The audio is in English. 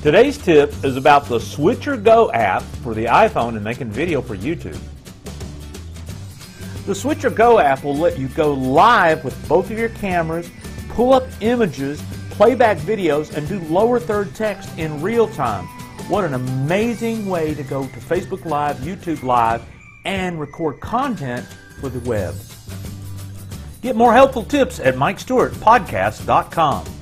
Today's tip is about the Switcher Go app for the iPhone and making video for YouTube. The Switcher Go app will let you go live with both of your cameras, pull up images, playback videos, and do lower third text in real time. What an amazing way to go to Facebook Live, YouTube Live, and record content for the web. Get more helpful tips at MikeStewartPodcast.com.